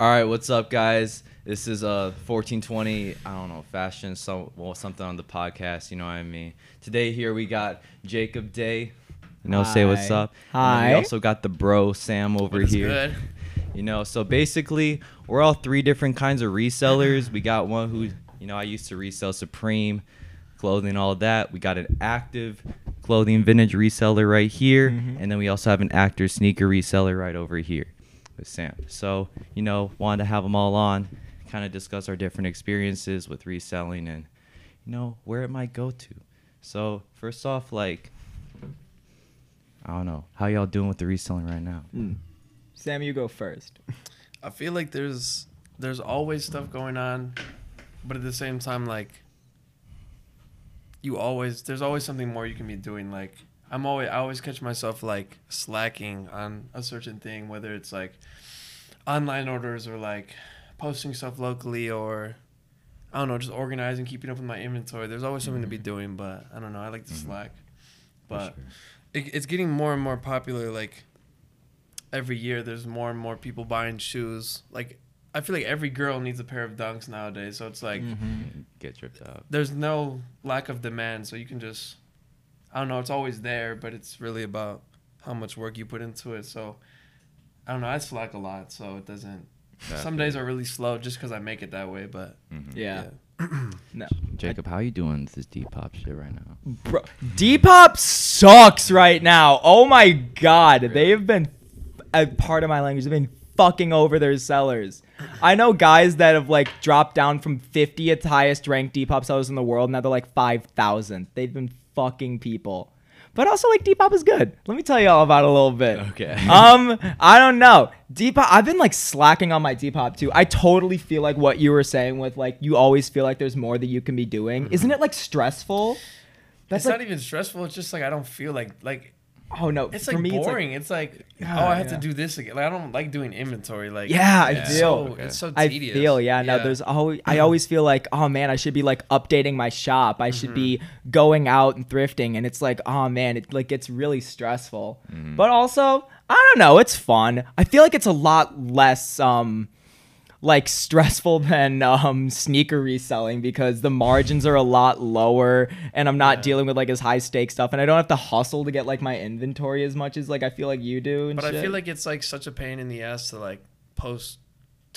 All right, what's up, guys? This is uh 1420. I don't know fashion, so well something on the podcast. You know what I mean. Today here we got Jacob Day. You know, say what's Hi. up. And then we also got the bro Sam over What's here. good? You know, so basically we're all three different kinds of resellers. We got one who, you know, I used to resell Supreme clothing, all of that. We got an active clothing vintage reseller right here, Mhm. and then we also have an actor sneaker reseller right over here with Sam. So, you know, wanted to have them all on, kind of discuss our different experiences with reselling and, you know, where it might go to. So, first off, like, I don't know, how y'all doing with the reselling right now? Hmm. Sam, you go first. I feel like there's there's always stuff going on, but at the same time, like you always there's always something more you can be doing. Like I'm always I always catch myself like slacking on a certain thing, whether it's like online orders or like posting stuff locally or I don't know, just organizing, keeping up with my inventory. There's always something to be doing, but I don't know. I like to Mhm. slack, but sure. it, it's getting more and more popular like every year there's more and more people buying shoes like i feel like every girl needs a pair of dunks nowadays so it's like Mhm. get tripped out. there's no lack of demand so you can just i don't know it's always there but it's really about how much work you put into it so i don't know i slack a lot so it doesn't some days are really slow just because i make it that way but Mhm. Yeah. No. Jacob, how are you doing with this Depop shit right now? Bro, Depop sucks right now. Oh my god, they have been a part of my language. They've been fucking over their sellers. I know guys that have like dropped down from 50th highest ranked Depop sellers in the world. Now they're like 5,000. They've been fucking people. But also like Depop is good. Let me tell you all about it a little bit. Okay. um, I don't know. Depop. I've been like slacking on my Depop too. I totally feel like what you were saying with like you always feel like there's more that you can be doing. Isn't it like stressful? it's like, not even stressful it's just like i don't feel like like oh no. it's for like me, boring it's like, Yeah, oh i have yeah. to do this again like i don't like doing inventory like Yeah, I it's do. so, Okay. it's so I tedious feel yeah, no. There's always I always feel like oh man, I should be like updating my shop. I should be Mm-hmm. going out and thrifting, and it's like oh man, it like gets really stressful. Mhm. But also I don't know, it's fun. I feel like it's a lot less um like stressful than um sneaker reselling because the margins are a lot lower and I'm not Yeah. dealing with like as high stake stuff and I don't have to hustle to get like my inventory as much as like I feel like you do. And But I feel like it's like such a pain in the ass to like post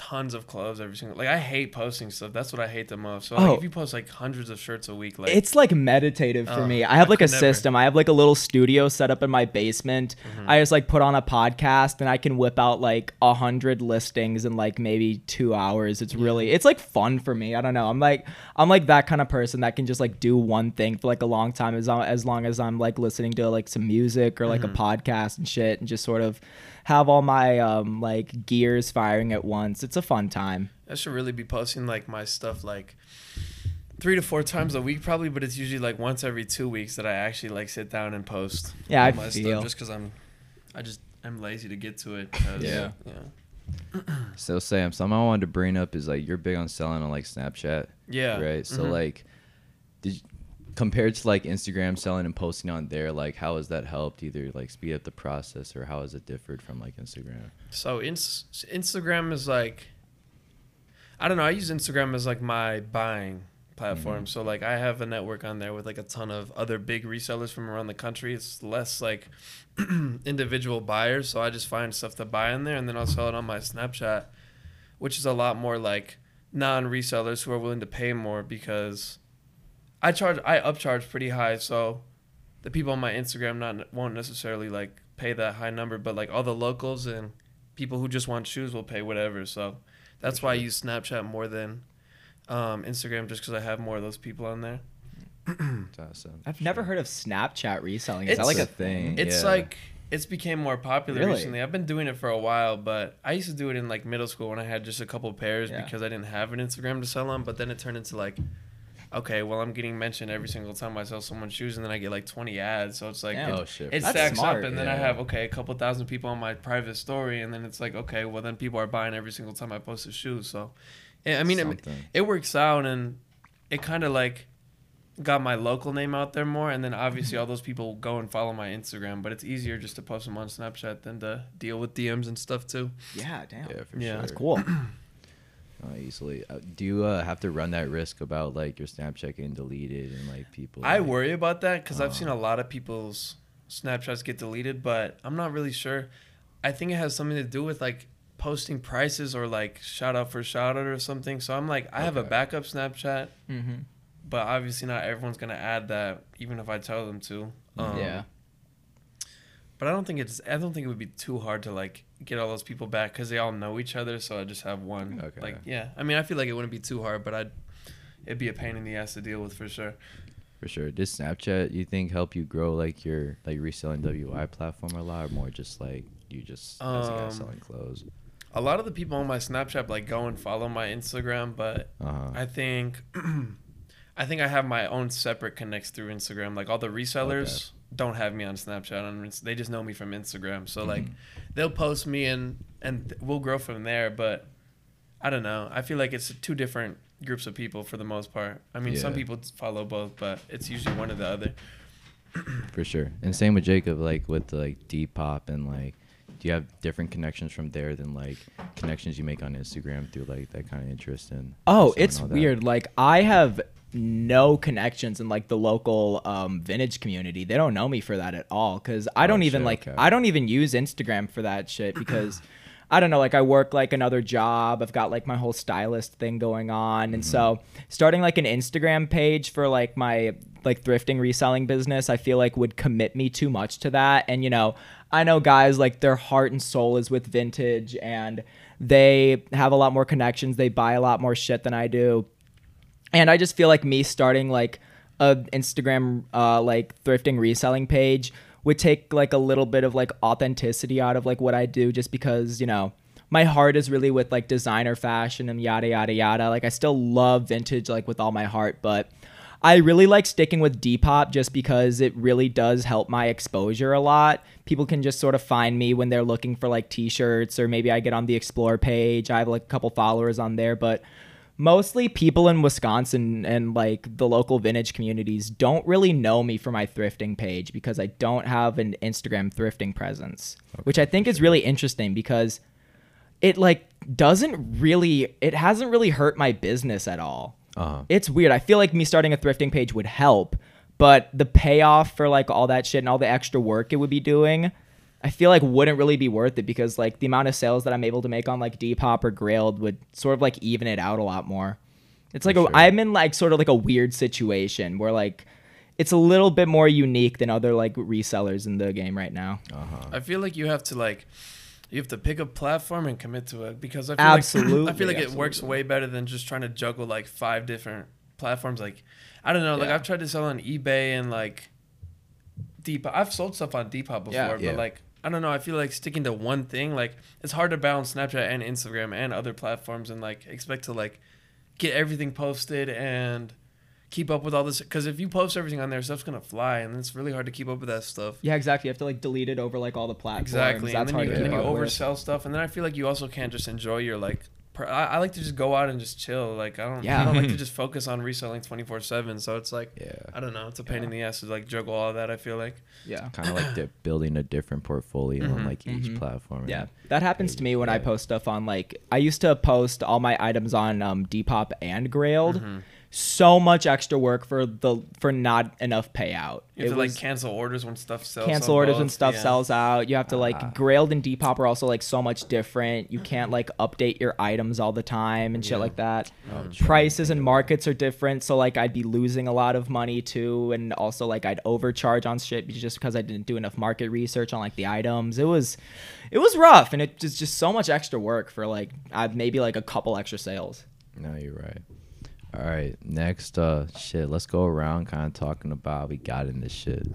tons of clothes every single. Like I hate posting stuff. That's what I hate the most. So like, Oh. if you post like hundreds of shirts a week, like it's like meditative for Oh, me. I have I like a never. system. I have like a little studio set up in my basement. Mm-hmm. I just like put on a podcast and I can whip out like a hundred listings in like maybe two hours. It's really it's like fun for me. I don't know. I'm like I'm like that kind of person that can just like do one thing for like a long time as long as long as I'm like listening to like some music or like Mm-hmm. a podcast and shit and just sort of have all my um like gears firing at once. It's a fun time. I should really be posting like my stuff like three to four times a week probably, but it's usually like once every two weeks that I actually like sit down and post. Yeah, I my feel. stuff just because I'm, I just I'm lazy to get to it. 'cause, Yeah. yeah, So Sam, something I wanted to bring up is like you're big on selling on like Snapchat, yeah. right? So Mhm. like, did you, compared to like Instagram selling and posting on there, like how has that helped either like speed up the process or how has it differed from like Instagram? So ins- Instagram is like I don't know, I use Instagram as like my buying platform. Mhm. So like I have a network on there with like a ton of other big resellers from around the country. It's less like individual buyers, so I just find stuff to buy in there and then I'll sell it on my Snapchat, which is a lot more like non-resellers who are willing to pay more because I charge I upcharge pretty high, so the people on my Instagram not won't necessarily like pay that high number, but like all the locals and people who just want shoes will pay whatever. So that's why I use Snapchat more than um, Instagram, just because I have more of those people on there. That's awesome. I've never heard of Snapchat reselling. Is that It's like a a thing. thing? It's Yeah. like it's became more popular Really? recently. I've been doing it for a while, but I used to do it in like middle school when I had just a couple pairs Yeah. because I didn't have an Instagram to sell on. But then it turned into like, okay, well I'm getting mentioned every single time I sell someone's shoes, and then I get like 20 ads. So it's like Damn. it, Oh shit. it That's stacks smart, up, and then I have okay a couple thousand people on my private story, and then it's like okay, well then people are buying every single time I post a shoe. So, yeah, I mean, it, it works out, and it kind of like got my local name out there more, and then obviously all those people go and follow my Instagram. But it's easier just to post them on Snapchat than to deal with DMs and stuff too. Yeah, damn. Yeah, for Yeah. sure. That's cool. Uh, easily. Uh, do you uh, have to run that risk about like your Snapchat getting deleted and like people? I like- worry about that because I've seen a lot of people's Snapchats get deleted, but I'm not really sure. I think it has something to do with like posting prices or like shout out for shout out or something. So I'm like, I have a backup Snapchat, mm-hmm. but obviously not everyone's gonna add that, even if I tell them to. Um, yeah. But I don't think it's. I don't think it would be too hard to like get all those people back because they all know each other. So I just have one. Okay. Like yeah, I mean I feel like it wouldn't be too hard, but I'd. It'd be a pain in the ass to deal with for sure. For sure. Does Snapchat you think help you grow like your like reselling WI platform a lot, or more just like you just as a guy Um, selling clothes? A lot of the people on my Snapchat like go and follow my Instagram, but Uh huh. I think I think I have my own separate connects through Instagram. Like all the resellers don't have me on Snapchat. On they just know me from Instagram. So like Mhm. they'll post me and and we'll grow from there. But I don't know. I feel like it's two different groups of people for the most part. I mean, some people follow both, but it's usually one or the other. For sure. And same with Jacob, like with like Depop and like do you have different connections from there than like connections you make on Instagram through like that kind of interest in? Oh, reselling it's all that? weird. Like I have no connections in like the local um, vintage community. They don't know me for that at all because I Oh, don't even shit, like okay. I don't even use Instagram for that shit because I don't know. Like I work like another job. I've got like my whole stylist thing going on, and so starting like an Instagram page for like my like thrifting reselling business, I feel like would commit me too much to that. And you know, I know guys like their heart and soul is with vintage and they have a lot more connections. They buy a lot more shit than I do. And I just feel like me starting like a Instagram uh like thrifting reselling page would take like a little bit of like authenticity out of like what I do just because, you know, my heart is really with like designer fashion and yada yada yada. Like I still love vintage like with all my heart, but I really like sticking with Depop just because it really does help my exposure a lot. People can just sort of find me when they're looking for like t-shirts or maybe I get on the explore page. I have like a couple followers on there, but mostly people in Wisconsin and like the local vintage communities don't really know me for my thrifting page because I don't have an Instagram thrifting presence, which I think is really interesting because it like doesn't really it hasn't really hurt my business at all. Uh-huh. It's weird. I feel like me starting a thrifting page would help, but the payoff for like all that shit and all the extra work it would be doing, I feel like wouldn't really be worth it because like the amount of sales that I'm able to make on like Depop or Grailed would sort of like even it out a lot more. It's like For a, sure. I'm in like sort of like a weird situation where like it's a little bit more unique than other like resellers in the game right now. Uh-huh. I feel like you have to like you have to pick a platform and commit to it because I feel Absolutely, like I feel like it works way better than just trying to juggle like five different platforms. Like I don't know, like Yeah. I've tried to sell on eBay and like Depop. I've sold stuff on Depop before, Yeah. but like I don't know. I feel like sticking to one thing, like it's hard to balance Snapchat and Instagram and other platforms and like expect to like get everything posted and keep up with all this. Because if you post everything on there, stuff's gonna fly, and it's really hard to keep up with that stuff. Yeah, exactly. You have to like delete it over like all the platforms. Exactly, and That's then hard you, and then you with. oversell stuff, and then I feel like you also can't just enjoy your like. Per- I, I like to just go out and just chill. Like I don't, Yeah. I don't like to just focus on reselling twenty four seven. So it's like Yeah. I don't know. It's a pain Yeah. in the ass to like juggle all of that. I feel like. Yeah. Kind of like di- building a different portfolio on Mhm. like each Mhm. platform. Yeah, that happens to me when I post stuff on like I used to post all my items on um, Depop and Grailed. Mhm. So much extra work for the for not enough payout. You have It to was like cancel orders when stuff sells. cancel orders both. when stuff Yeah. sells out. You have to like Ah. Grailed and Depop are also like so much different. You can't like update your items all the time and shit Yeah. like that. Oh. Prices and markets are different, so like I'd be losing a lot of money too, and also like I'd overcharge on shit just because I didn't do enough market research on like the items. It was, it was rough, and it was just so much extra work for like uh, maybe like a couple extra sales. No, you're right. All right, next uh shit, let's go around kind of talking about how we got in this shit.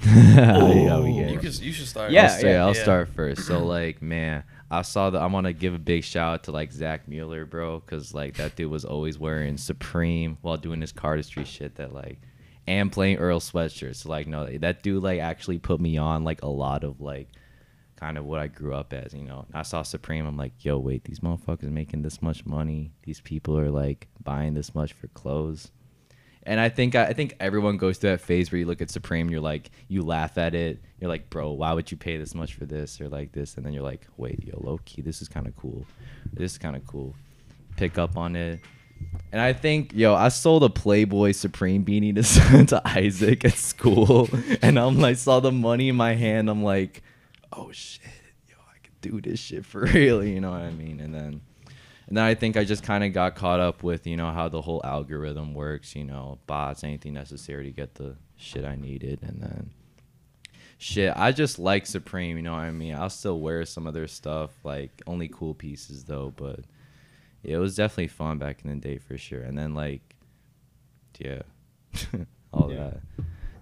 yeah, we You it. could you should start. Yeah, I'll, say, I'll yeah. start first. So like, man, I saw that. I want to give a big shout out to like Zach Mueller, bro, because like that dude was always wearing Supreme while doing his cardistry shit. That like, and playing Earl sweatshirts. So like, no, that dude like actually put me on like a lot of like, kind of what I grew up as. You know, I saw Supreme. I'm like, yo, wait, these motherfuckers making this much money. These people are like buying this much for clothes. And I think I think everyone goes through that phase where you look at Supreme, you're like, you laugh at it. You're like, bro, why would you pay this much for this or like this? And then you're like, wait, yo, low key, this is kind of cool. This is kind of cool. Pick up on it. And I think, yo, I sold a Playboy Supreme beanie to, to Isaac at school, and I'm like, saw the money in my hand. I'm like, oh shit, yo, I could do this shit for real. You know what I mean? And then, and then I think I just kind of got caught up with, you know, how the whole algorithm works. You know, bots, anything necessary to get the shit I needed, and then. Shit, I just like Supreme, you know what I mean? I'll still wear some of their stuff, like only cool pieces though, but it was definitely fun back in the day for sure. And then like, yeah, all Yeah. that.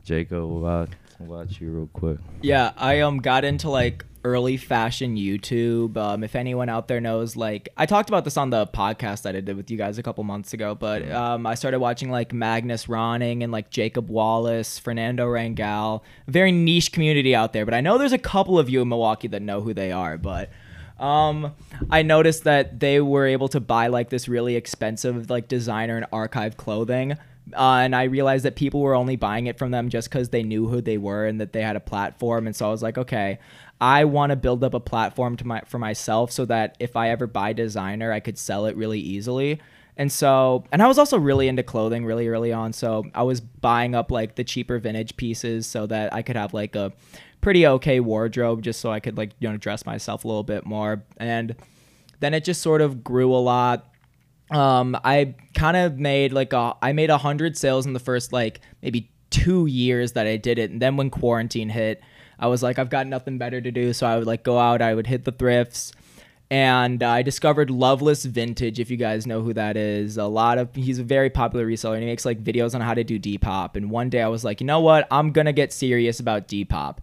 Jacob, what about about you, real quick? Yeah, I um got into like early fashion YouTube. Um, if anyone out there knows, like I talked about this on the podcast that I did with you guys a couple months ago, but um, I started watching like Magnus Ronning and like Jacob Wallace, Fernando Rangel, very niche community out there. But I know there's a couple of you in Milwaukee that know who they are, but. Um, I noticed that they were able to buy like this really expensive like designer and archive clothing. Uh, and I realized that people were only buying it from them just because they knew who they were and that they had a platform. And so I was like, okay, I want to build up a platform to my for myself so that if I ever buy designer, I could sell it really easily. And so, and I was also really into clothing really early on. So I was buying up like the cheaper vintage pieces so that I could have like a pretty okay wardrobe just so I could like, you know, dress myself a little bit more. And then it just sort of grew a lot. Um, I kind of made like a, I made a hundred sales in the first like maybe two years that I did it. And then when quarantine hit, I was like, I've got nothing better to do. So I would like go out, I would hit the thrifts and I discovered Loveless Vintage. If you guys know who that is, a lot of he's a very popular reseller and he makes like videos on how to do Depop. And one day I was like, you know what, I'm gonna get serious about Depop.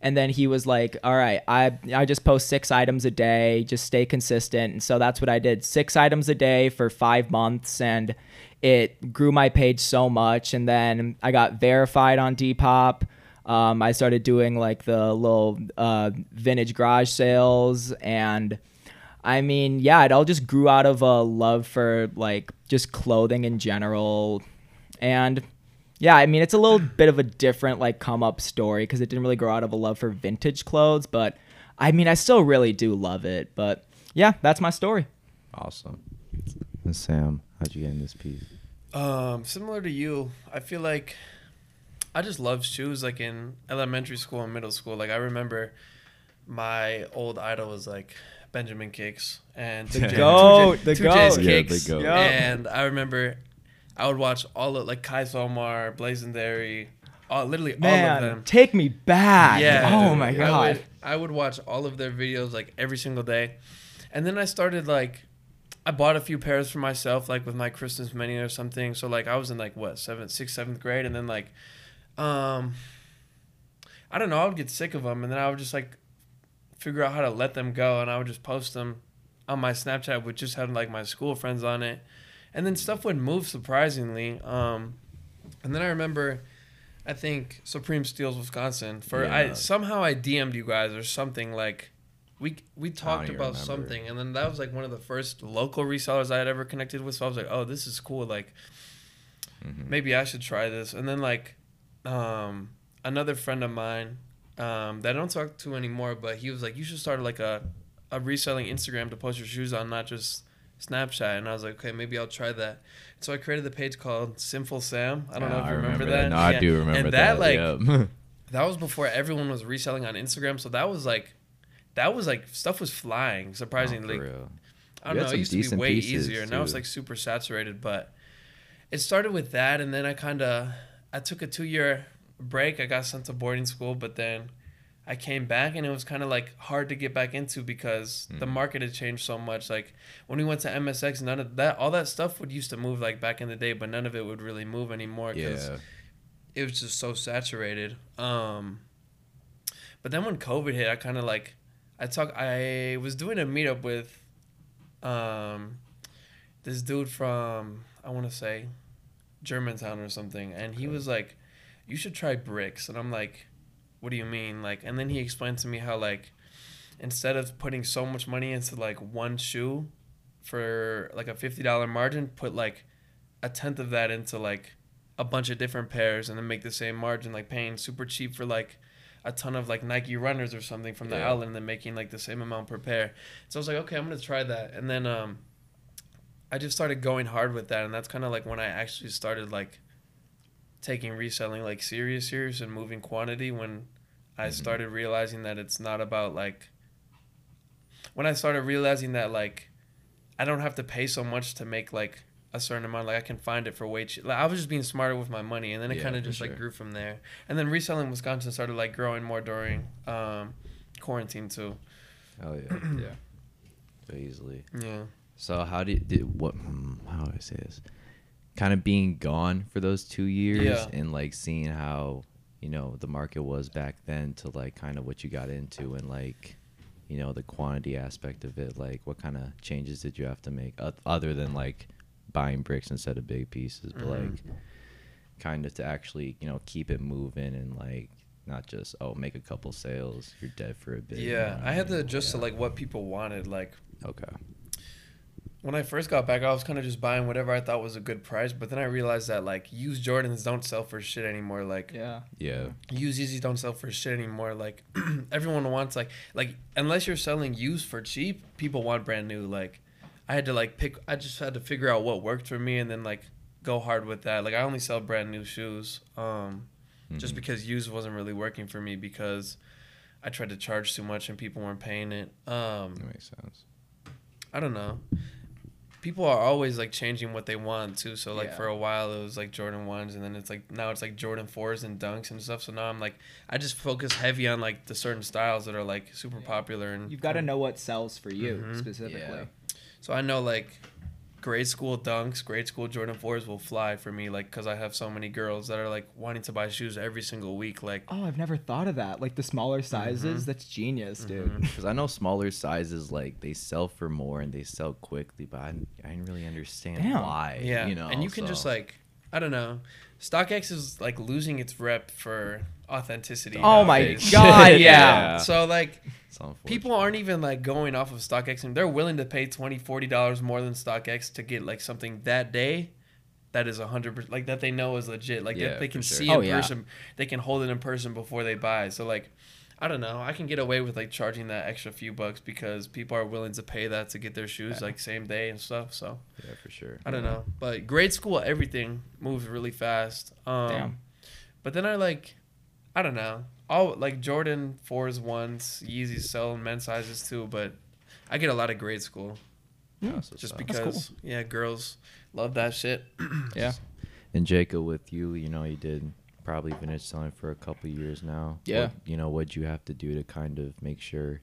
And then he was like, all right, I I just post six items a day, just stay consistent. And so that's what I did, six items a day for five months, and it grew my page so much. And then I got verified on Depop. Um, I started doing like the little uh, vintage garage sales and I mean, yeah, it all just grew out of a love for like just clothing in general. And yeah, I mean, it's a little bit of a different like come up story because it didn't really grow out of a love for vintage clothes, but I mean, I still really do love it. But yeah, that's my story. Awesome. And Sam, how'd you get in this piece? Um, similar to you, I feel like I just love shoes. Like in elementary school and middle school, like I remember my old idol was like Benjamin Kickz and The Two J- goat, the Two J's goat. Yeah, Kicks. the goat. And I remember I would watch all of like Kai Somar, Blazendary, all literally all of Man, them. take me back. Yeah. Oh my I god. would, I would watch all of their videos like every single day. And then I started like I bought a few pairs for myself, like with my Christmas menu or something. So like I was in like what, seventh, sixth, seventh grade, and then like um I don't know, I would get sick of them and then I would just like figure out how to let them go and I would just post them on my Snapchat with just having like my school friends on it. And then stuff would move surprisingly. Um and then I remember I think Supreme Steals Wisconsin for I somehow I DM'd you guys or something like we we talked about remember. something and then that was like one of the first local resellers I had ever connected with so I was like oh this is cool like Mhm. maybe I should try this and then like um another friend of mine um that I don't talk to anymore but he was like you should start like a a reselling Instagram to post your shoes on not just Snapchat and I was like okay maybe I'll try that so I created the page called Sinful Sam I don't know Yeah, if you remember, that No, I do remember and that. that like yep. that was before everyone was reselling on Instagram, so that was like, that was like stuff was flying. Oh, Surprisingly, for real. I don't know. It used to be way easier. Now it's too. like super saturated, but it started with that, and then I kind of I took a two year break. I got sent to boarding school, but then I came back, and it was kind of like hard to get back into because the Mhm. market had changed so much. Like when we went to MSX, none of that, all that stuff would used to move like back in the day, but none of it would really move anymore because Yeah. it was just so saturated. Um, but then when COVID hit, I kind of like I talk. I was doing a meetup with um, this dude from I want to say Germantown or something, and he was like, "You should try bricks," and I'm like, "What do you mean?" Like, and then he explained to me how like instead of putting so much money into like one shoe for like a fifty dollar margin, put like a tenth of that into like a bunch of different pairs and then make the same margin, like paying super cheap for like a ton of like Nike runners or something from the Yeah. outlet and then making like the same amount per pair. So I was like, okay, I'm gonna try that. And then um I just started going hard with that and that's kinda like when I actually started like taking reselling like serious serious and moving quantity when I Mhm. started realizing that it's not about like when I started realizing that like I don't have to pay so much to make like a certain amount like I can find it for way cheap. Like, I was just being smarter with my money and then it Yeah, kind of just like grew from there. And then reselling Wisconsin started like growing more during um quarantine too. Oh yeah, yeah. So easily. Yeah. So how did, did what? hmm, How do I say this? Kind of being gone for those two years Yeah. and like seeing how you know the market was back then to like kind of what you got into and like you know the quantity aspect of it. Like what kind of changes did you have to make other than like buying bricks instead of big pieces, but Mhm. like kind of to actually you know keep it moving and like not just oh make a couple sales you're dead for a bit. you know Yeah. I had to adjust to like what people wanted. Like okay when I first got back, I was kind of just buying whatever I thought was a good price. But then I realized that like used Jordans don't sell for shit anymore. Like Yeah. yeah used Yeezys don't sell for shit anymore. Like everyone wants like like unless you're selling used for cheap, people want brand new. Like I had to like pick. I just had to figure out what worked for me and then like go hard with that. Like I only sell brand new shoes. Um, just Mhm. because used wasn't really working for me because I tried to charge too much and people weren't paying it. Um, that makes sense. I don't know. People are always like changing what they want too. So like Yeah. for a while it was like Jordan ones, and then it's like now it's like Jordan fours and dunks and stuff. So now I'm like I just focus heavy on like the certain styles that are like super popular and You've got to know what sells for you Mhm. specifically. Yeah. So I know like grade school dunks, grade school Jordan fours will fly for me like because I have so many girls that are like wanting to buy shoes every single week. Like Oh, I've never thought of that. Like the smaller sizes, Mhm. that's genius, dude. Because I know smaller sizes like they sell for more and they sell quickly, but I, I didn't really understand Damn. why. Yeah, you know, and you can just like I don't know. StockX is like losing its rep for authenticity. Oh my. God, yeah. Yeah. So like people aren't even like going off of StockX and they're willing to pay 20 40 dollars more than StockX to get like something that day that is 100% like that they know is legit like Yeah, that they can sure. see Oh, in yeah. person they can hold it in person before they buy so like I don't know I can get away with like charging that extra few bucks because people are willing to pay that to get their shoes Yeah. like same day and stuff so yeah, for sure. I don't know but grade school everything moves really fast um Damn. but then I like, I don't know. All like Jordan fours ones, Yeezys sell in men's sizes too. But I get a lot of grade school Yeah, just up. because yeah, girls love that shit. Yeah. And Jacob, with you, you know, you did probably vintage selling for a couple years now. Yeah. What, you know, what'd you have to do to kind of make sure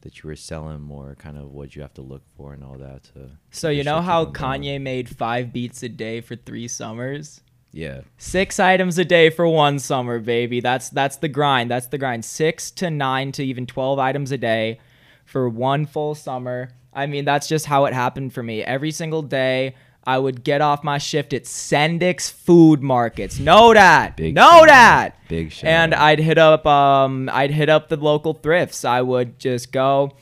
that you were selling more? Kind of what you have to look for and all that to. So you know how? Kanye made five beats a day for three summers? Yeah. Six items a day for one summer, baby. That's that's the grind. That's the grind. Six to nine to even twelve items a day for one full summer. I mean, that's just how it happened for me. Every single day, I would get off my shift at Sendik's Food Markets. Know that. Big know shout out. that. Big shout and. I'd hit up um I'd hit up the local thrifts. I would just go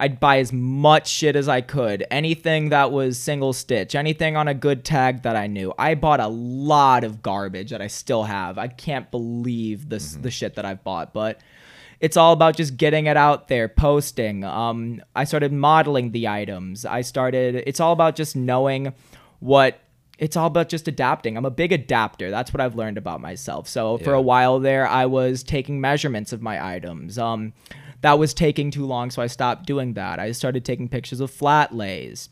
I'd buy as much shit as I could. Anything that was single stitch, anything on a good tag that I knew. I bought a lot of garbage that I still have. I can't believe this the shit that I've bought, but it's all about just getting it out there, posting. Um, I started modeling the items. I started. It's all about just knowing what. It's all about just adapting. I'm a big adapter. That's what I've learned about myself. So for a while there, I was taking measurements of my items. Um, that was taking too long, so I stopped doing that. I started taking pictures of flat lays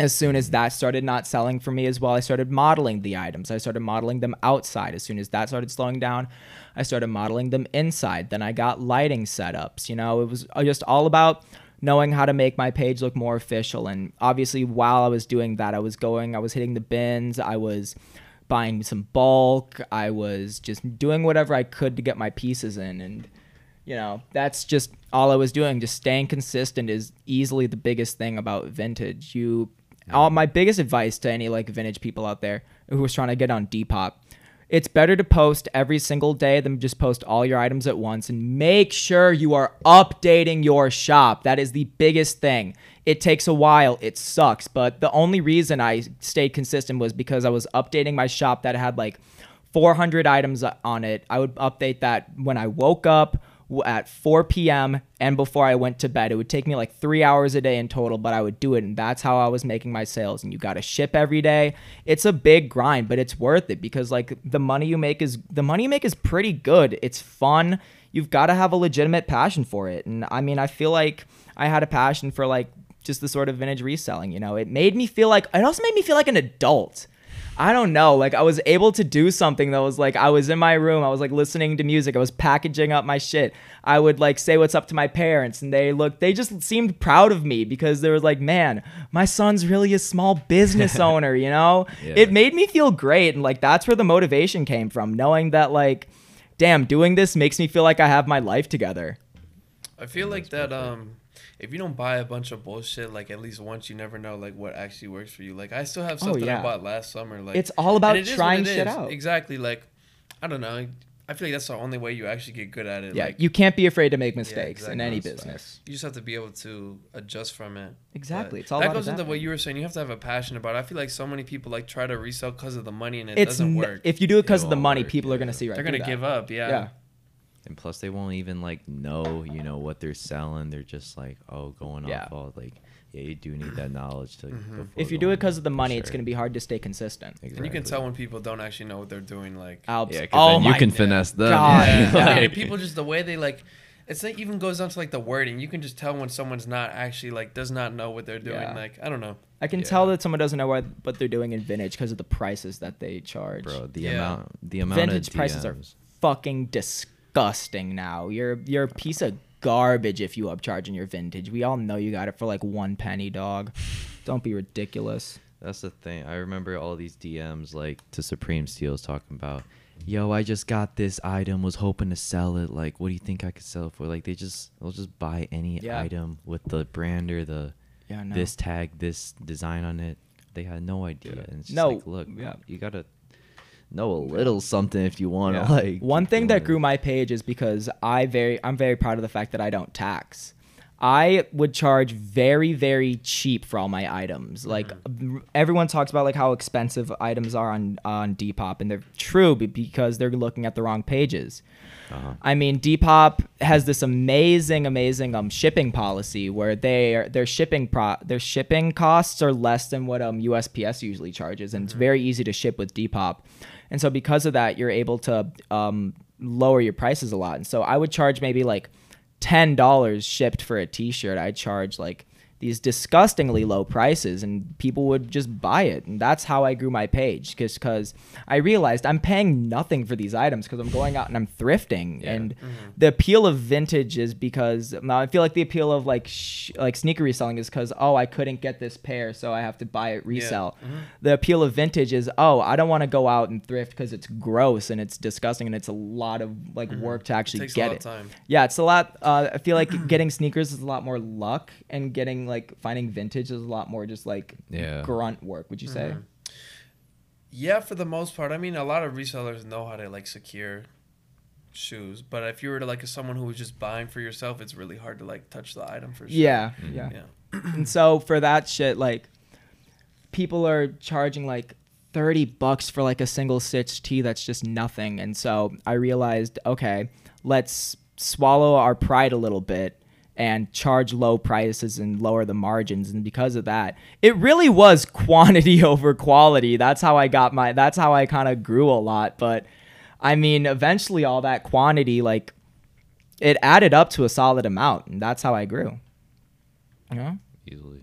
as soon as that started not selling for me as well, I started modeling the items. I started modeling them outside. As soon as that started slowing down, I started modeling them inside. Then I got lighting setups. You know, it was just all about knowing how to make my page look more official. And obviously, while I was doing that, I was going, I was hitting the bins, I was buying some bulk, I was just doing whatever I could to get my pieces in. And you know that's just all i was doing just staying consistent is easily the biggest thing about vintage you all uh, my biggest advice to any like vintage people out there who was trying to get on depop It's better to post every single day than just post all your items at once and make sure you are updating your shop. That is the biggest thing. It takes a while, it sucks, but the only reason I stayed consistent was because I was updating my shop that had like 400 items on it. I would update that when I woke up at 4 p.m. and before I went to bed. It would take me like three hours a day in total, but I would do it. And that's how I was making my sales. And you got to ship every day. It's a big grind, but it's worth it because like the money you make is the money you make is pretty good. It's fun. You've got to have a legitimate passion for it. And I mean, I feel like I had a passion for like just the sort of vintage reselling, you know. It made me feel like it also made me feel like an adult. I don't know. Like I was able to do something that was like I was in my room, I was like listening to music, I was packaging up my shit. I would like say what's up to my parents and they looked. they just seemed proud of me because they were like, "Man, my son's really a small business owner," you know? Yeah. It made me feel great and like that's where the motivation came from, knowing that like damn, doing this makes me feel like I have my life together. I feel like that um if you don't buy a bunch of bullshit like at least once you never know like what actually works for you. Like I still have oh, stuff Oh, that. I bought last summer like It's all about it trying it shit is. out. Exactly like I don't know. I feel like that's the only way you actually get good at it. Yeah, like you can't be afraid to make mistakes in exactly. any business. you just have to be able to adjust from it. Exactly. But It's all that goes into what you were saying. You have to have a passion about. it. I feel like so many people like try to resell because of the money and it It's doesn't n- work. if you do it because of the money, work, people are gonna see right. Now. They're gonna give up. Yeah. Yeah. And plus, they won't even like know, you know, what they're selling. They're just like, oh, going Yeah. off all like, yeah, you do need that knowledge to. Mm-hmm. If you do it because of the for money, it's gonna be hard to stay consistent. And you can tell when people don't actually know what they're doing. Like Alps. Yeah, 'cause oh then you my can finesse them. God. Yeah, Yeah. and people just the way they like it's like even goes down to like the wording. You can just tell when someone's not actually like does not know what they're doing. Yeah. Like I don't know. I can Yeah. tell that someone doesn't know what, what they're doing in vintage because of the prices that they charge. bro. The Yeah. amount, the amount of vintage of prices are fucking disgusting now. You're you're a piece of garbage if you upcharge in your vintage. We all know you got it for like one penny, dog. Don't be ridiculous. That's the thing. I remember all these DMs like to Supreme Steals talking about, yo, I just got this item, was hoping to sell it. Like, what do you think I could sell it for? Like, they just they'll just buy any Yeah. item with the brand or the Yeah, no. this tag, this design on it. They had no idea. And it's just No, like, look, yeah. you gotta know a little something if you want to Yeah. like. one thing that grew my page is because I very I'm very proud of the fact that I don't tax. I would charge very very cheap for all my items. Like Mm-hmm. everyone talks about like how expensive items are on on Depop and they're true because they're looking at the wrong pages. Uh-huh. I mean, Depop has this amazing, amazing um shipping policy where they are, their shipping pro their shipping costs are less than what um USPS usually charges, and it's very easy to ship with Depop, and so because of that, you're able to um lower your prices a lot. And so I would charge maybe like ten dollars shipped for a T-shirt. I'd charge like these disgustingly low prices and people would just buy it. And that's how i grew my page just because i realized i'm paying nothing for these items because i'm going out and i'm thrifting. Yeah. and the appeal of vintage is because now i feel like the appeal of like sh- like sneaker reselling is because oh i couldn't get this pair so i have to buy it resell. The appeal of vintage is oh i don't want to go out and thrift because it's gross and it's disgusting and it's a lot of like work to actually a get it. yeah, it's a lot. Uh, I feel like getting sneakers is a lot more luck, and getting like finding vintage is a lot more just like Yeah. grunt work. Would you say? Mm-hmm. Yeah, for the most part. I mean, a lot of resellers know how to like secure shoes, but if you were to like someone who was just buying for yourself, it's really hard to like touch the item for sure. Yeah, Mhm. yeah. Yeah. and so for that shit, like people are charging like thirty bucks for like a single stitch tee that's just nothing. And so I realized, okay, let's swallow our pride a little bit and charge low prices and lower the margins and because of that it really was quantity over quality that's how i got my that's how i kind of grew a lot but i mean eventually all that quantity like it added up to a solid amount and that's how i grew you know easily.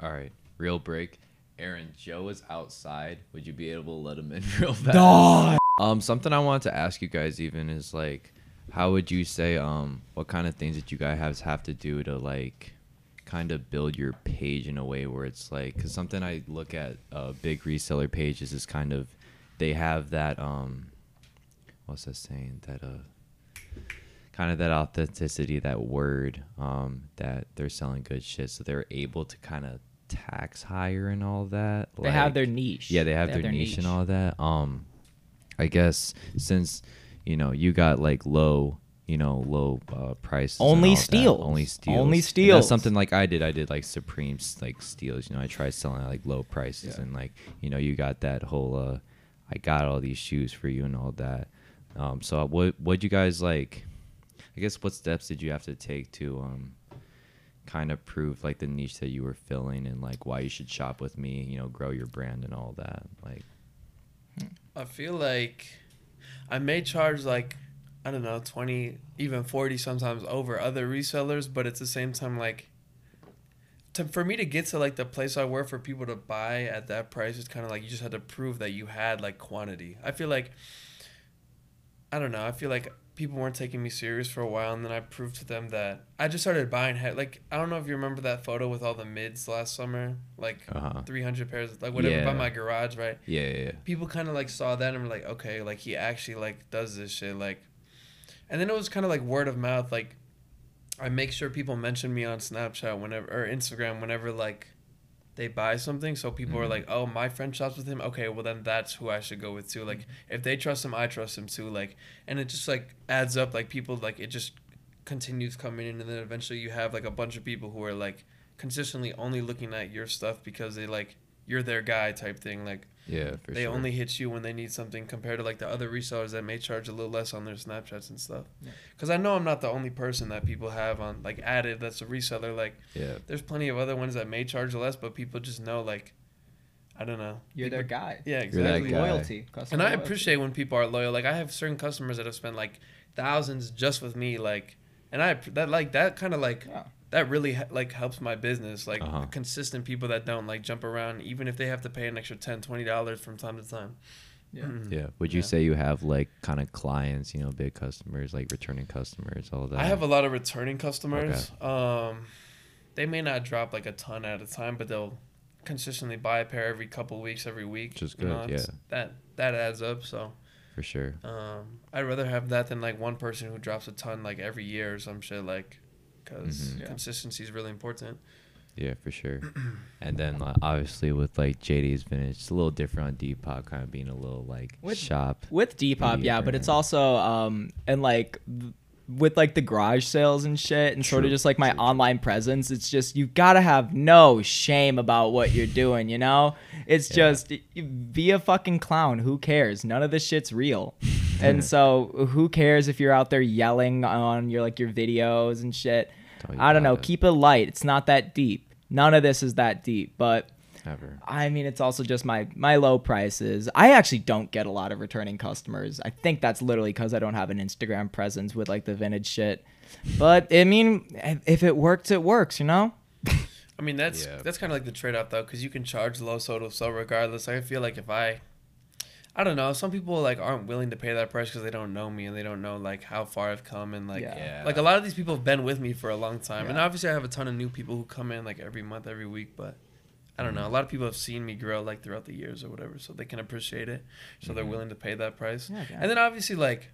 All right, real break. Aaron, Joe is outside. Would you be able to let him in real fast? Um, something I wanted to ask you guys even is like, how would you say um, what kind of things that you guys have have to do to like, kind of build your page in a way where it's like, because something I look at uh, big reseller pages is kind of, they have that um, what's that saying that uh kind of that authenticity, that word, um, that they're selling good shit, so they're able to kind of tax higher and all that. they have their niche yeah, they have their, niche, and all that. Um, I guess since you know you got like low, you know, low uh, prices. Only all that, steals. Only steals. Only And steals. That's something like I did. I did like Supreme like steals. You know, I tried selling at like low prices Yeah. and like you know you got that whole. uh I got all these shoes for you and all that. Um, so what what you guys like? I guess what steps did you have to take to um kind of prove like the niche that you were filling and like why you should shop with me? You know, grow your brand and all that. Like. I feel like I may charge like I don't know, 20, even 40 sometimes over other resellers, but at the same time like to, for me to get to like the place I work for people to buy at that price is kind of like you just had to prove that you had like quantity. I feel like I don't know. I feel like people weren't taking me serious for a while, and then I proved to them that I just started buying head. Like I don't know if you remember that photo with all the mids last summer, like Uh-huh. three hundred pairs, like whatever by my garage, right? Yeah, yeah, yeah. people kind of like saw that and were like, okay, like he actually like does this shit, like, and then it was kind of like word of mouth. Like, I make sure people mention me on Snapchat whenever or Instagram whenever like they buy something, so people are Mhm. like, oh, my friend shops with him. Okay, well then that's who I should go with too. Like, if they trust him, I trust him too. Like, and it just like adds up. Like people like it just continues coming in, and then eventually you have like a bunch of people who are like consistently only looking at your stuff because they like you're their guy type thing. Like Yeah, for they sure. only hit you when they need something compared to like the other resellers that may charge a little less on their snapchats and stuff Yeah. because i know i'm not the only person that people have on like added that's a reseller like yeah, there's plenty of other ones that may charge less but people just know like i don't know You're People- their guy. yeah You're that exactly guy. Loyalty. customer and i loyalty. appreciate when people are loyal like i have certain customers that have spent like thousands just with me like and i that like that kind of like Yeah. That really like helps my business like Uh-huh. consistent people that don't like jump around even if they have to pay an extra 10 20 dollars from time to time Yeah. Mm. yeah. Would you Yeah. say you have like kind of clients, you know, big customers, like returning customers, all that? I have a lot of returning customers. Um, they may not drop like a ton at a time, but they'll consistently buy a pair every couple weeks, every week. Which is you know, good, yeah. That that adds up. So for sure. um, I'd rather have that than like one person who drops a ton like every year or some shit. Like, because Mhm. Yeah. consistency is really important. Yeah, for sure. and then like, obviously with like JD's vintage, it's a little different on Depop, kind of being a little like With- shop. with Depop, yeah, but it's also um and like th- with like the garage sales and shit and sort of just like my true, true. online presence it's just you gotta have no shame about what you're doing you know it's Yeah. just y- y- be a fucking clown who cares none of this shit's real and so who cares if you're out there yelling on your like your videos and shit i don't know it. keep it light it's not that deep none of this is that deep but Never. I mean, it's also just my my low prices. I actually don't get a lot of returning customers. I think that's literally because I don't have an Instagram presence with like the vintage shit. But I mean, if- if it works, it works. You know? I mean, that's Yeah. that's kind of like the trade off though, because you can charge low so to so regardless. I feel like if I, I don't know, some people like aren't willing to pay that price because they don't know me and they don't know like how far I've come and like Yeah. like a lot of these people have been with me for a long time, and obviously I have a ton of new people who come in like every month, every week, but. I don't Mm-hmm. know. A lot of people have seen me grow like throughout the years or whatever, so they can appreciate it. So they're Mhm. willing to pay that price. Yeah, And then obviously like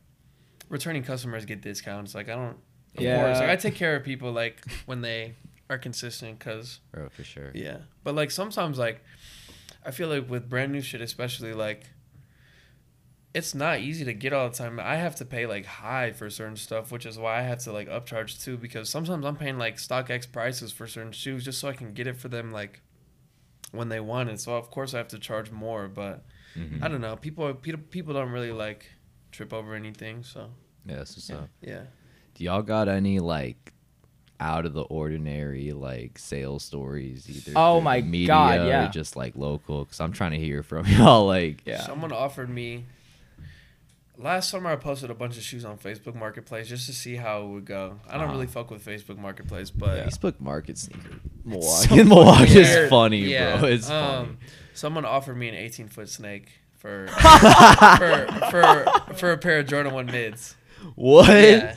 returning customers get discounts. Like I don't. Of Yeah. course, like I take care of people like when they are consistent because Bro, for sure. yeah. But like sometimes like I feel like with brand new shit especially like it's not easy to get all the time. I have to pay like high for certain stuff, which is why I have to like upcharge too because sometimes I'm paying like StockX prices for certain shoes just so I can get it for them like when they want it. So of course I have to charge more, but Mhm. I don't know. People people people don't really like trip over anything, so Yeah, that's what's Yeah. up. yeah. Do y'all got any like out of the ordinary like sales stories either? Oh my media God, or yeah. just like local? Because I'm trying to hear from y'all. Like, Yeah. Someone offered me last summer. I posted a bunch of shoes on Facebook Marketplace just to see how it would go. I don't Uh-huh. really fuck with Facebook Marketplace, but Facebook Market sneaker. so Milwaukee, in Milwaukee is funny, Yeah, bro. It's um, Someone offered me an 18 foot snake for for for for a pair of Jordan One mids. What? Yeah.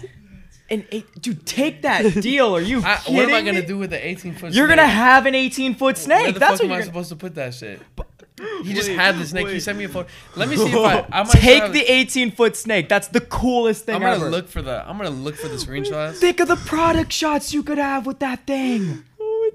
And eight, dude, take that deal. Are you I, kidding what am I gonna me? do with the 18 foot? Snake? You're gonna have an 18 foot snake. Where snake. the That's fuck what am I you're gonna. supposed to put that shit? He just Wait, had the snake. He sent me a photo. Let me see if I. I might Take the 18 foot snake. That's the coolest thing I'm gonna ever. look for the. I'm gonna look for the screenshots. Think of the product shots you could have with that thing.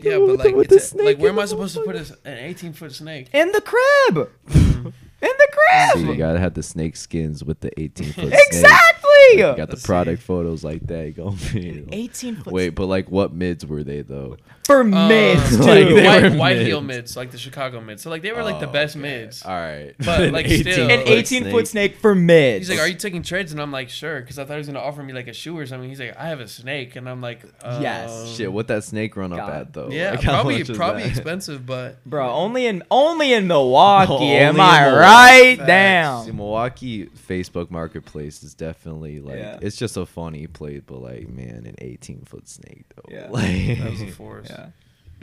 Yeah, but like, it's a- like, where am I supposed to put a, an 18 foot snake? In the crib. Mm-hmm. In the crib. See, you gotta have the snake skins with the 18 foot. Snake. Exactly. You got the Let's product photos like that. You gonna be 18 foot. Wait, but like, what mids were they though? For Uh, mids, Like, dude. they white, were white mids. heel mids, like the Chicago mids. So like they were like the Oh, best okay. mids. All right, But, like, still- An Like 18 foot snake for mids. He's like, "Are you taking trades?" And I'm like, "Sure," because I thought he was gonna offer me like a shoe or something. He's like, "I have a snake," and I'm like, um, Yes. Shit, what that snake run up God. at though? Yeah, Like, how probably much is probably that? expensive, but Bro, only in only in Milwaukee. Only am in I Milwaukee. right? Facts. Damn. See, Milwaukee Facebook Marketplace is definitely like Yeah. it's just a funny place, but like man, an 18 foot snake though. Yeah. Like, that was a force. Yeah.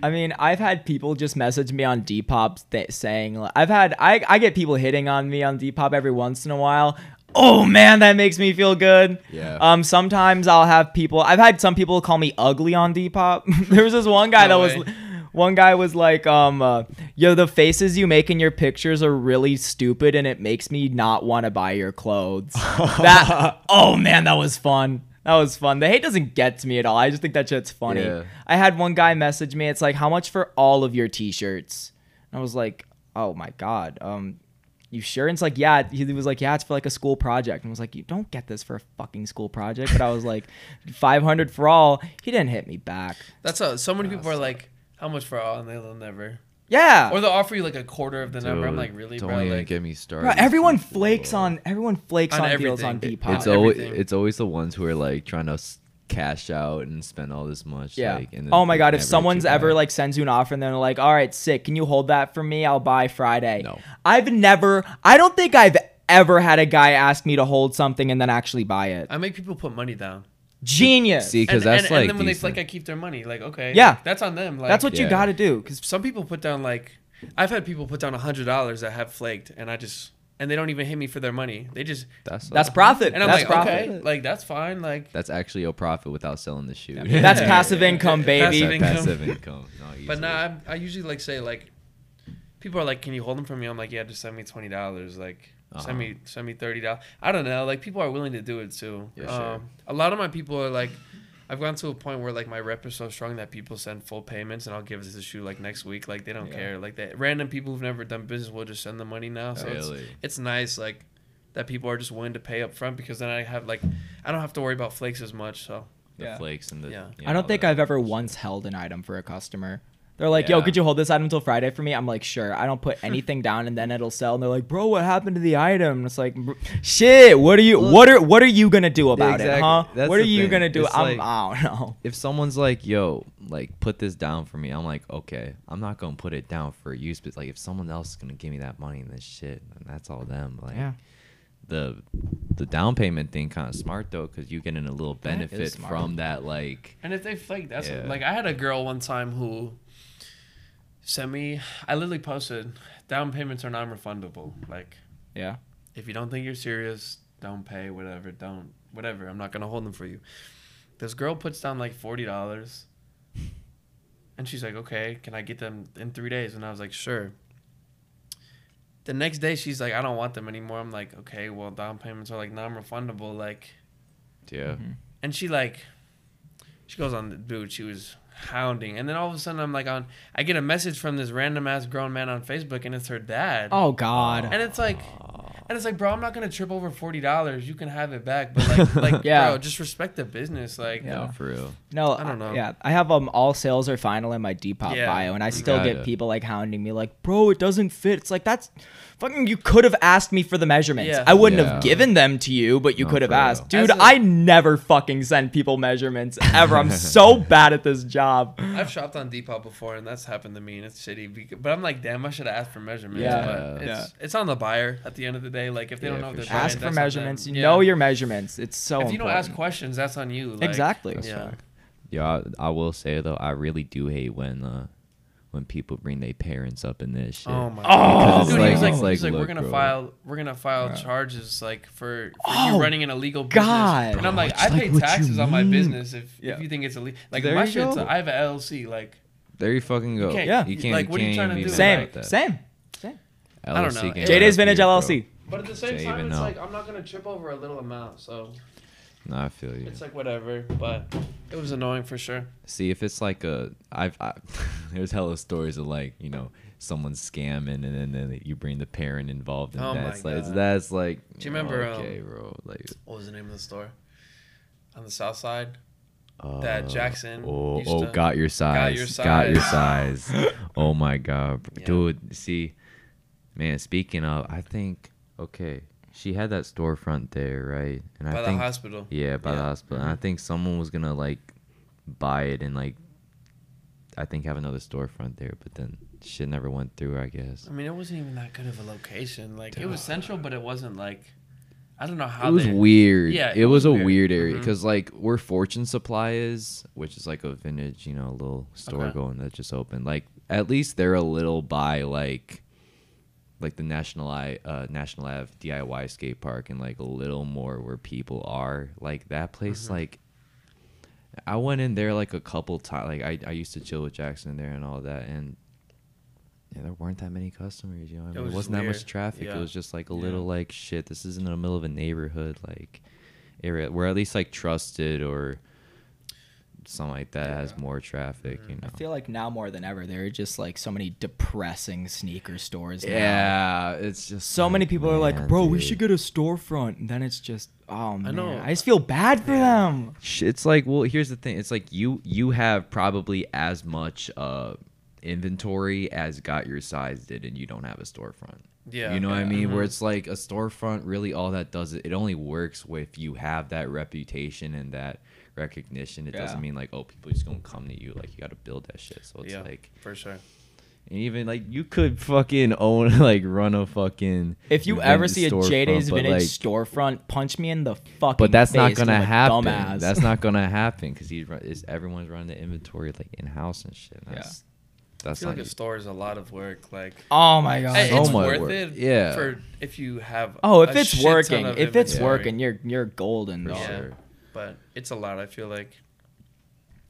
I mean, I've had people just message me on Depop th- saying, like, I've had, I, I get people hitting on me on Depop every once in a while. Oh man, that makes me feel good. Yeah. Um, sometimes I'll have people, I've had some people call me ugly on Depop. there was this one guy No that way. was, one guy was like, um, uh, yo, the faces you make in your pictures are really stupid and it makes me not want to buy your clothes. that, oh man, that was fun. That was fun. The hate doesn't get to me at all. I just think that shit's funny. Yeah. I had one guy message me. It's like, how much for all of your t-shirts? And I was like, oh my god. Um, you sure? And it's like, yeah. He was like, yeah, it's for like a school project. And I was like, you don't get this for a fucking school project. But I was like, 500 for all. He didn't hit me back. That's how so many people are like, "How much for all?" and they'll never, Yeah. or they'll offer you like a quarter of the number. I'm like, really, don't bro? even Like, get me started. Bro, everyone flakes on everyone flakes On on, deals on everything. Depop. It's always everything. it's always the ones who are like trying to s- cash out and spend all this much. Yeah. Like, and then oh my they god, if never hit someone's you ever back. like sends you an offer and they're like, "All right, sick. Can you hold that for me? I'll buy Friday." No. I've never I don't think I've ever had a guy ask me to hold something and then actually buy it. I make people put money down. Genius. see because that's and, like and then when decent. they flake, I keep their money. Like, okay, Yeah. that's on them. Like, That's what you got to do cuz some people put down. Like, I've had people put down a hundred dollars that have flaked, and I just and they don't even hit me for their money. They just that's that's profit. and I'm that's like, profit. okay, like that's fine. Like, that's actually a profit without selling the shoe. That's passive income, baby. Passive income. passive income. No, but easily. nah, I, I usually like say like, people are like, can you hold them for me? I'm like, yeah, just send me twenty dollars. Like, Uh-huh. send me send me thirty dollars. I don't know. Like, people are willing to do it too. Yeah, sure. um, A lot of my people are like. I've gone to a point where like my rep is so strong that people send full payments and I'll give this a shoe like next week. Like they don't Yeah. care. Like that random people who've never done business will just send the money now. So it's, Really? it's nice like that people are just willing to pay up front because then I have like I don't have to worry about flakes as much. So the Yeah. flakes and the. Yeah. you I don't think the- I've ever once held an item for a customer. They're like, "Yo, could you hold this item until Friday for me?" I'm like, "Sure." I don't put anything down, and then it'll sell. And they're like, "Bro, what happened to the item?" And it's like, "Shit, what are you? Well, what are what are you gonna do about it, exactly. huh? That's what are you thing. gonna do?" It's I'm, like- I don't know. If someone's like, "Yo, like put this down for me," I'm like, "Okay, I'm not gonna put it down for you." But like, if someone else is gonna give me that money, then shit, then that's all them. Like, Yeah. the the down payment thing kind of smart though, because you get in a little benefit smart. from that. Like, And if they flake, that's Yeah. like I had a girl one time who sent me. I literally posted down payments are non-refundable. Like Yeah. if you don't think you're serious, don't pay. Whatever, don't whatever. I'm not gonna hold them for you. This girl puts down like forty dollars, and she's like, "Okay, can I get them in three days?" And I was like, "Sure." The next day, she's like, "I don't want them anymore." I'm like, "Okay, well, down payments are like non-refundable. Like." yeah, Mm-hmm. and she like she goes on the dude she was hounding and then all of a sudden i'm like on i get a message from this random ass grown man on facebook and it's her dad Oh God. and it's like and it's like bro i'm not gonna trip over $40 you can have it back but like like Yeah. bro just respect the business like Yeah. no, for real. No, I don't know. Yeah, I have um all sales are final in my Depop Yeah, bio, and I still gotta. get people like hounding me, like, "Bro, it doesn't fit." It's like that's fucking. You could have asked me for the measurements. Yeah. I wouldn't Yeah. have given them to you, but you No, could have for real. asked, dude. As a- I never fucking send people measurements ever. I'm so bad at this job. i've shopped on depop before and that's happened to me and it's shitty bec- but i'm like damn i should have asked for measurements Yeah. but it's Yeah. it's on the buyer at the end of the day like if they Yeah, don't know for what they're sure. Ask buying, for that's on them. measurements. You Yeah. know your measurements. It's so. if you don't ask questions that's on you like, Exactly. That's yeah fact. Yeah, I, I will say though, I really do hate when uh when people bring their parents up in this shit. Oh my Oh, god! It's Dude, like- he was like, it's like, he's like, we're gonna bro. file, we're gonna file Bro. charges like for, for Oh, you running an illegal business. God. And I'm like, It's I like pay taxes on my business if, Yeah. if you think it's illegal. Like There my shit's, go. I have an LLC. Like There you fucking go. can't- Yeah. you can't. like, what are you trying to do? be Same. Like about that. Same. Same. I don't LLC know. can't J JD's Vintage bro. LLC. But at the same time, it's know. like I'm not gonna trip over a little amount. So No, I feel you. it's like whatever. But it was annoying for sure. See, if it's like a, I've, I, there's hella stories of like, you know, someone scamming and then, then you bring the parent involved in Oh my that. It's like, God. that's like. Do you remember, Okay, um, bro. Like. What was the name of the store? On the south side. Uh, that Jackson Oh, oh, got your size. Your Got your Size. size. oh my god. Yeah. dude. See, man. Speaking of, I think okay, she had that storefront there, right? And By I the think hospital. yeah, by the hospital. And I Mhm. think someone was gonna like buy it and like, I think have another storefront there, but then shit never went through. I guess. I mean, it wasn't even that good of a location. Like it was central, but it wasn't like I don't know how it was they, weird. Yeah, it, it was, was a weird. weird area because like where Fortune Supply is, which is like a vintage, you know, little store Okay. going that just opened. Like at least they're a little by like, like the National I uh, National Ave DIY skate park and like a little more where people are. Like that place, Mhm. like. I went in there like a couple times. Like I, I used to chill with Jackson there and all that, and yeah, there weren't that many customers. You know, what I It mean, it was wasn't that much traffic. Yeah. It was just like a Yeah. little like shit. This isn't in the middle of a neighborhood like area where at least like trusted or something like that has more traffic. Mm-hmm. You know. I feel like now more than ever, there are just like so many depressing sneaker stores. now. Yeah, it's just So many like, people are like, man, bro, we should get a storefront. And then it's just, oh man, I, know. I just feel bad for Yeah. them. It's like, well, here's the thing. It's like you you have probably as much uh inventory as got your size did, and you don't have a storefront. Yeah. you know what I mean? Where Mhm. it's like a storefront, really all that does it, it only works if you have that reputation and that recognition. It Yeah. doesn't mean like, oh, people just gonna come to you. Like you got to build that shit. So it's yeah, like, for sure. and even like you could fucking own like run a fucking. If you ever see a storefront, JD's but, vintage like- storefront, punch me in the fucking But that's not gonna happen. dumbass. That's not gonna happen because he's is everyone's running the inventory like in house and shit. Yeah. That's I feel not like a store is a lot of work. Like oh my god. Hey, So it's much worth work. it. Yeah. For if you have. oh, if a it's shit working, of if it's inventory. working, you're you're golden, for dog. Yeah. sure. But it's a lot. I feel like.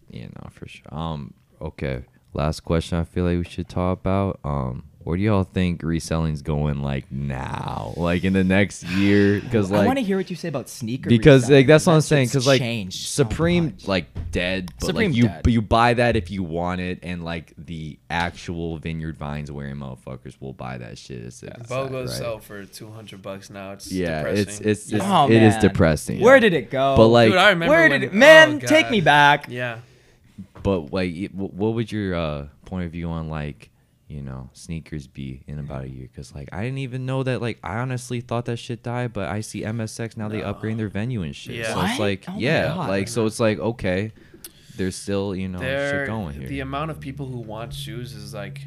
Yeah, no, for sure. Um, okay. Last question. I feel like we should talk about. Um, where do y'all think reselling's going like now, like in the next year? Because like I want to hear what you say about sneakers because reselling, like that's what I'm saying. Because like changed so Supreme much. like dead, but Supreme like you dead. you buy that if you want it, and like the actual Vineyard Vines wearing motherfuckers will buy that shit. It's, it's Bogos right? sell for two hundred bucks now. It's Yeah, depressing. it's it's, it's Oh, it is man. depressing. Where did it go? But, like- Dude, I remember where when, did it? Man, oh, take me back. Yeah. But like, what would your uh, point of view on like, you know, sneakers be in mm-hmm. about a year? Because like, I didn't even know that. Like, I honestly thought that shit died, but I see MSX now they No. upgrading their venue and shit. Yeah. So it's like, Oh yeah, like so it's like okay, there's still you know there, shit going here. the amount of people who want shoes is like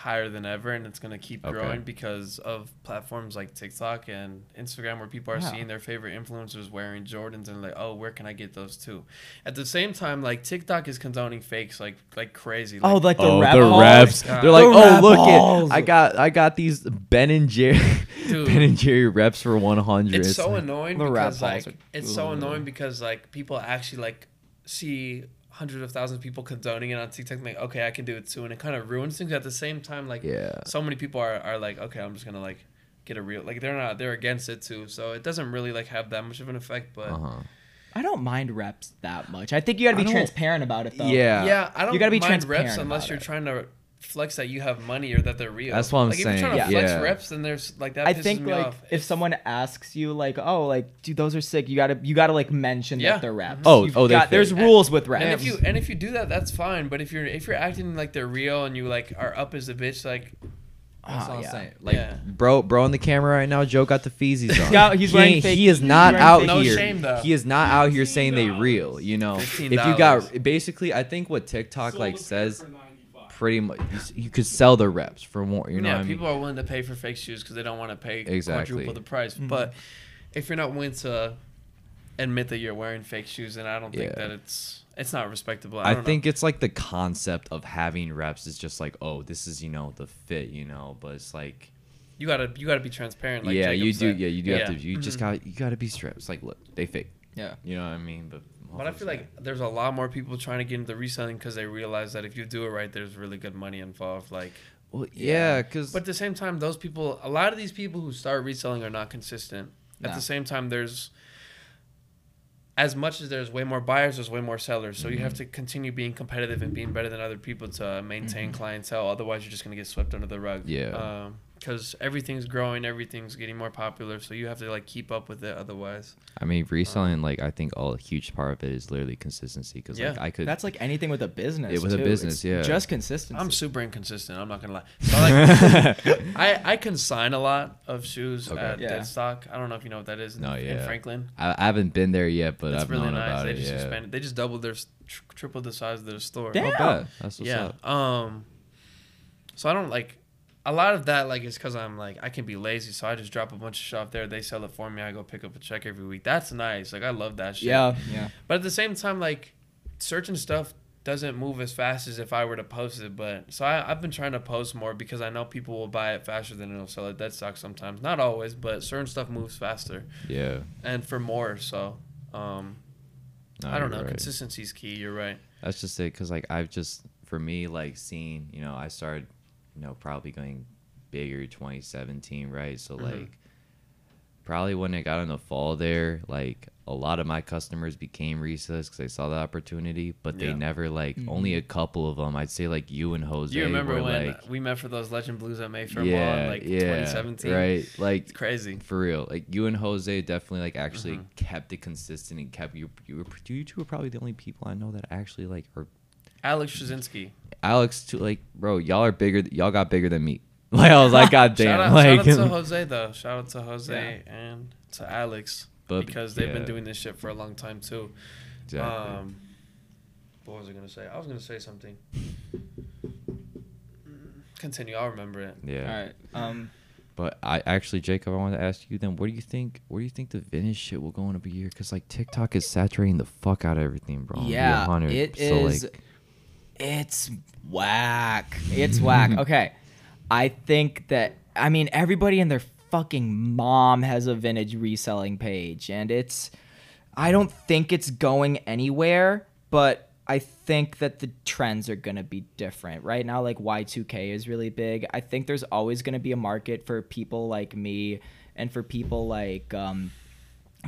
higher than ever, and it's gonna keep Okay. growing because of platforms like TikTok and Instagram, where people are Yeah. seeing their favorite influencers wearing Jordans and like, oh, where can I get those too? At the same time, like TikTok is condoning fakes like like crazy. Oh, like, Oh, like the oh, rap the halls? reps. God. They're like, The oh, look halls. it. I got, I got these Ben and Jerry, Dude. Ben and Jerry reps for 100. it's so annoying The because balls like are- it's so annoying because like people actually like see hundreds of thousands of people condoning it on TikTok and like okay I can do it too and it kind of ruins things at the same time like Yeah. so many people are, are like okay I'm just gonna like get a real like they're not they're against it too so it doesn't really like have that much of an effect but Uh-huh. I don't mind reps that much. I think you got to be transparent about it though. Yeah. yeah I don't You gotta be mind transparent reps unless you're it. trying to flex that you have money or that they're real That's what I'm like, if saying, you're trying to flex yeah. reps then there's like that I think me like off. if someone asks you like, oh, like, dude, those are sick. You gotta you gotta like mention Yeah. that they're reps. Oh, You've oh, got, there's fit. rules with reps. And if you and if you do that, that's fine. But if you're if you're acting like they're real and you like are up as a bitch, like That's Ah, what I'm yeah. saying. Like, Yeah. bro, bro, on the camera right now, Joe got the feezies on. Yeah, he's he, wearing fake- he is he's not wearing out fake- No here. shame, though. He is not out here saying they real. You know, if you got basically, I think what TikTok like says, pretty much, you you could sell the reps for more. You know, yeah, what I mean? people are willing to pay for fake shoes because they don't want to pay Exactly. quadruple the price. Mm-hmm. But if you're not willing to admit that you're wearing fake shoes, then I don't think Yeah. that it's it's not respectable. I, I don't know. think it's like the concept of having reps is just like, oh, this is you know the fit, you know, but it's like. you gotta you gotta be transparent. Like yeah, Jacob you do. said. Yeah, you do have to. You just Mhm. got. You got to be strips. Like, look, they fake. yeah. You know what I mean? But. But I feel like there's a lot more people trying to get into reselling because they realize that if you do it right, there's really good money involved. Like, Well, yeah, because. but at the same time, those people, a lot of these people who start reselling are not consistent. At Nah. the same time, there's, there's a lot of people who start reselling are not consistent. At the same time, there's a lot of these people who start reselling are not consistent. At the same time, there's, like, a lot of these people who start reselling are not consistent. At the Nah. same time, there's as much as there's way more buyers, there's way more sellers. So you Mm-hmm. have to continue being competitive and being better than other people to maintain Mm-hmm. clientele. Otherwise, you're just gonna get swept under the rug. Yeah. Because everything's growing, everything's getting more popular. So you have to like keep up with it. Otherwise, I mean, reselling, like, I think all a huge part of it is literally consistency. Because, like, Yeah. I could. That's like anything with a business. Yeah, with a business, It's yeah. Just consistency. I'm super inconsistent. I'm not gonna lie. So like, I I consign a lot of shoes Okay. at Yeah. Dead Stock. I don't know if you know what that is. In, No, in yeah. Franklin. I, I haven't been there yet, but It's I've really known nice. about They it. just Yeah. expanded. They just doubled their, s- tr- tripled the size of their store. Damn. Oh. That's what's yeah. up. Um. So I don't like. A lot of that like is because I'm like I can be lazy, so I just drop a bunch of shit off there. They sell it for me. I go pick up a check every week. That's nice. Like I love that shit. yeah, yeah. But at the same time, like searching stuff doesn't move as fast as if I were to post it. But so I, I've been trying to post more because I know people will buy it faster than it'll sell at dead stock sometimes. Not always, but certain stuff moves faster Yeah. and for more. So um, No, I don't know. right. Consistency is key. You're right. That's just it, cause like I've just for me like seeing you know I started you know probably going bigger 2017 right so Mhm. like probably when it got in the fall there like a lot of my customers became resellers because they saw the opportunity but they Yeah. never like only a couple of them I'd say like you and Jose Do you remember were when like we met for those Legend Blues at Mayfair Mall yeah in like yeah 2017? right like It's crazy. for real like you and Jose definitely like actually Mhm. kept it consistent and kept you you were you two are probably the only people I know that actually like are Alex Straczynski. Alex too like bro y'all are bigger y'all got bigger than me like I was like god damn shout out, like shout out to Jose though. Shout out to Jose Yeah. and to Alex But, because they've been doing this shit for a long time too. exactly. Um, what was I gonna say? I was gonna say something. Continue. I'll remember it. yeah All right. Um. but I actually Jacob I wanted to ask you then what do you think what do you think the vintage shit will go in a year because like TikTok is saturating the fuck out of everything bro I'm gonna be Yeah, 100. it so is. like It's whack. It's whack. Okay, I think that I mean everybody and their fucking mom has a vintage reselling page, and it's. I don't think it's going anywhere, but I think that the trends are gonna be different. Right now, like Y2K is really big. I think there's always gonna be a market for people like me and for people like um,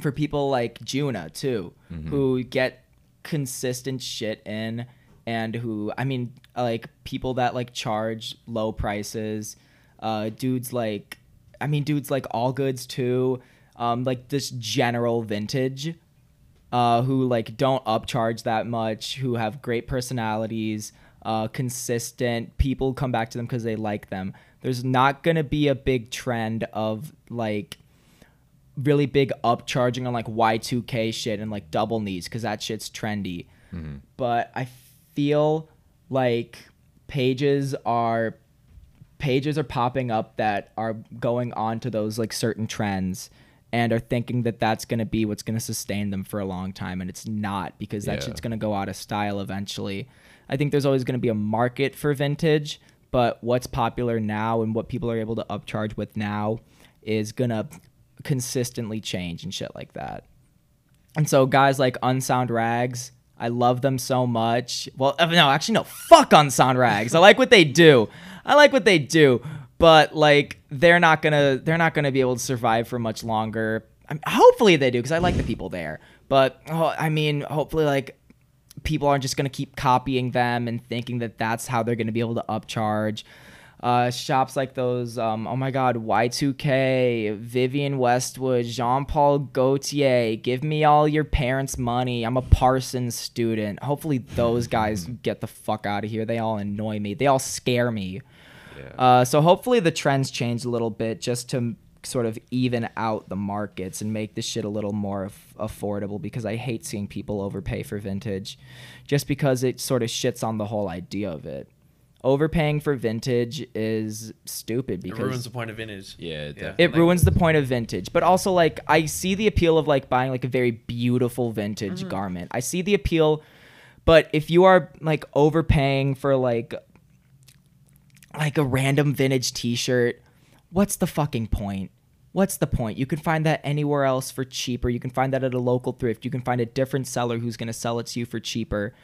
for people like Juna too, who get consistent shit in and who I mean like people that like charge low prices, uh dudes like I mean dudes like all goods too, um like this general vintage uh who like don't upcharge that much, who have great personalities, uh consistent, people come back to them cuz they like them. There's not to be a big trend of like really big upcharging on like Y2K shit and like double knees because that shit's trendy. But I feel like pages are pages are popping up that are going on to those like certain trends and are thinking that that's going to be what's going to sustain them for a long time and it's not because that Yeah. shit's going to go out of style eventually. I think there's always going to be a market for vintage, but what's popular now and what people are able to upcharge with now is going to consistently change and shit like that. And so guys like Unsound Rags, I love them so much. Well, uh, no, actually no, fuck on Rags. I like what they do. I like what they do, but like they're not to they're not to be able to survive for much longer. I mean, hopefully they do cuz I like the people there. But oh, I mean, hopefully like people aren't just to keep copying them and thinking that that's how they're to be able to upcharge. Uh, shops like those, um, oh my God, Y2K, Vivienne Westwood, Jean Paul Gaultier, give me all your parents' money. I'm a Parsons student. Hopefully, those guys get the fuck out of here. They all annoy me, they all scare me. yeah. Uh, so hopefully the trends change a little bit just to sort of even out the markets and make this shit a little more aff- affordable because I hate seeing people overpay for vintage just because it sort of shits on the whole idea of it. Overpaying for vintage is stupid because It ruins the point of vintage. Yeah, Yeah. definitely. it ruins the point of vintage but also like i see the appeal of like buying like a very beautiful vintage Mm-hmm. garment i see the appeal but if you are like overpaying for like like a random vintage t-shirt what's the fucking point what's the point you can find that anywhere else for cheaper you can find that at a local thrift you can find a different seller who's going to sell it to you for cheaper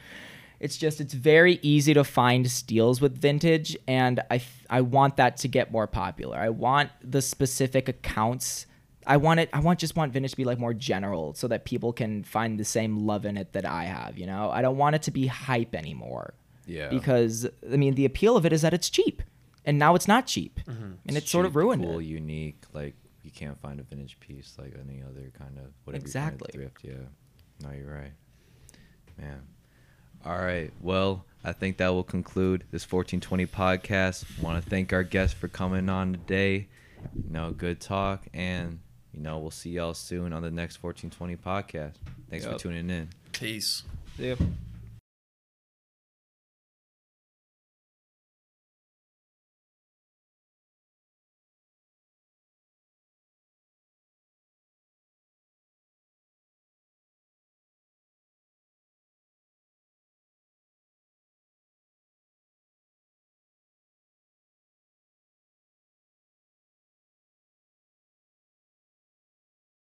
it's just it's very easy to find steals with vintage and I I want that to get more popular. I want the specific accounts I want it. I want just want vintage to be like more general, so that people can find the same love in it that I have. You know, I don't want it to be hype anymore. Yeah. Because I mean, the appeal of it is that it's cheap, and now it's not cheap, Mm-hmm. and it's, sort of ruined cool, it. unique. Like you can't find a vintage piece like any other kind of whatever Exactly. Find at thrift. Yeah. No, you're right. Man. All right. Well, I think that will conclude this 1420 podcast. Want to thank our guests for coming on today. You know, good talk, and you know, we'll see y'all soon on the next 1420 podcast. Thanks for tuning in. Peace. Yep.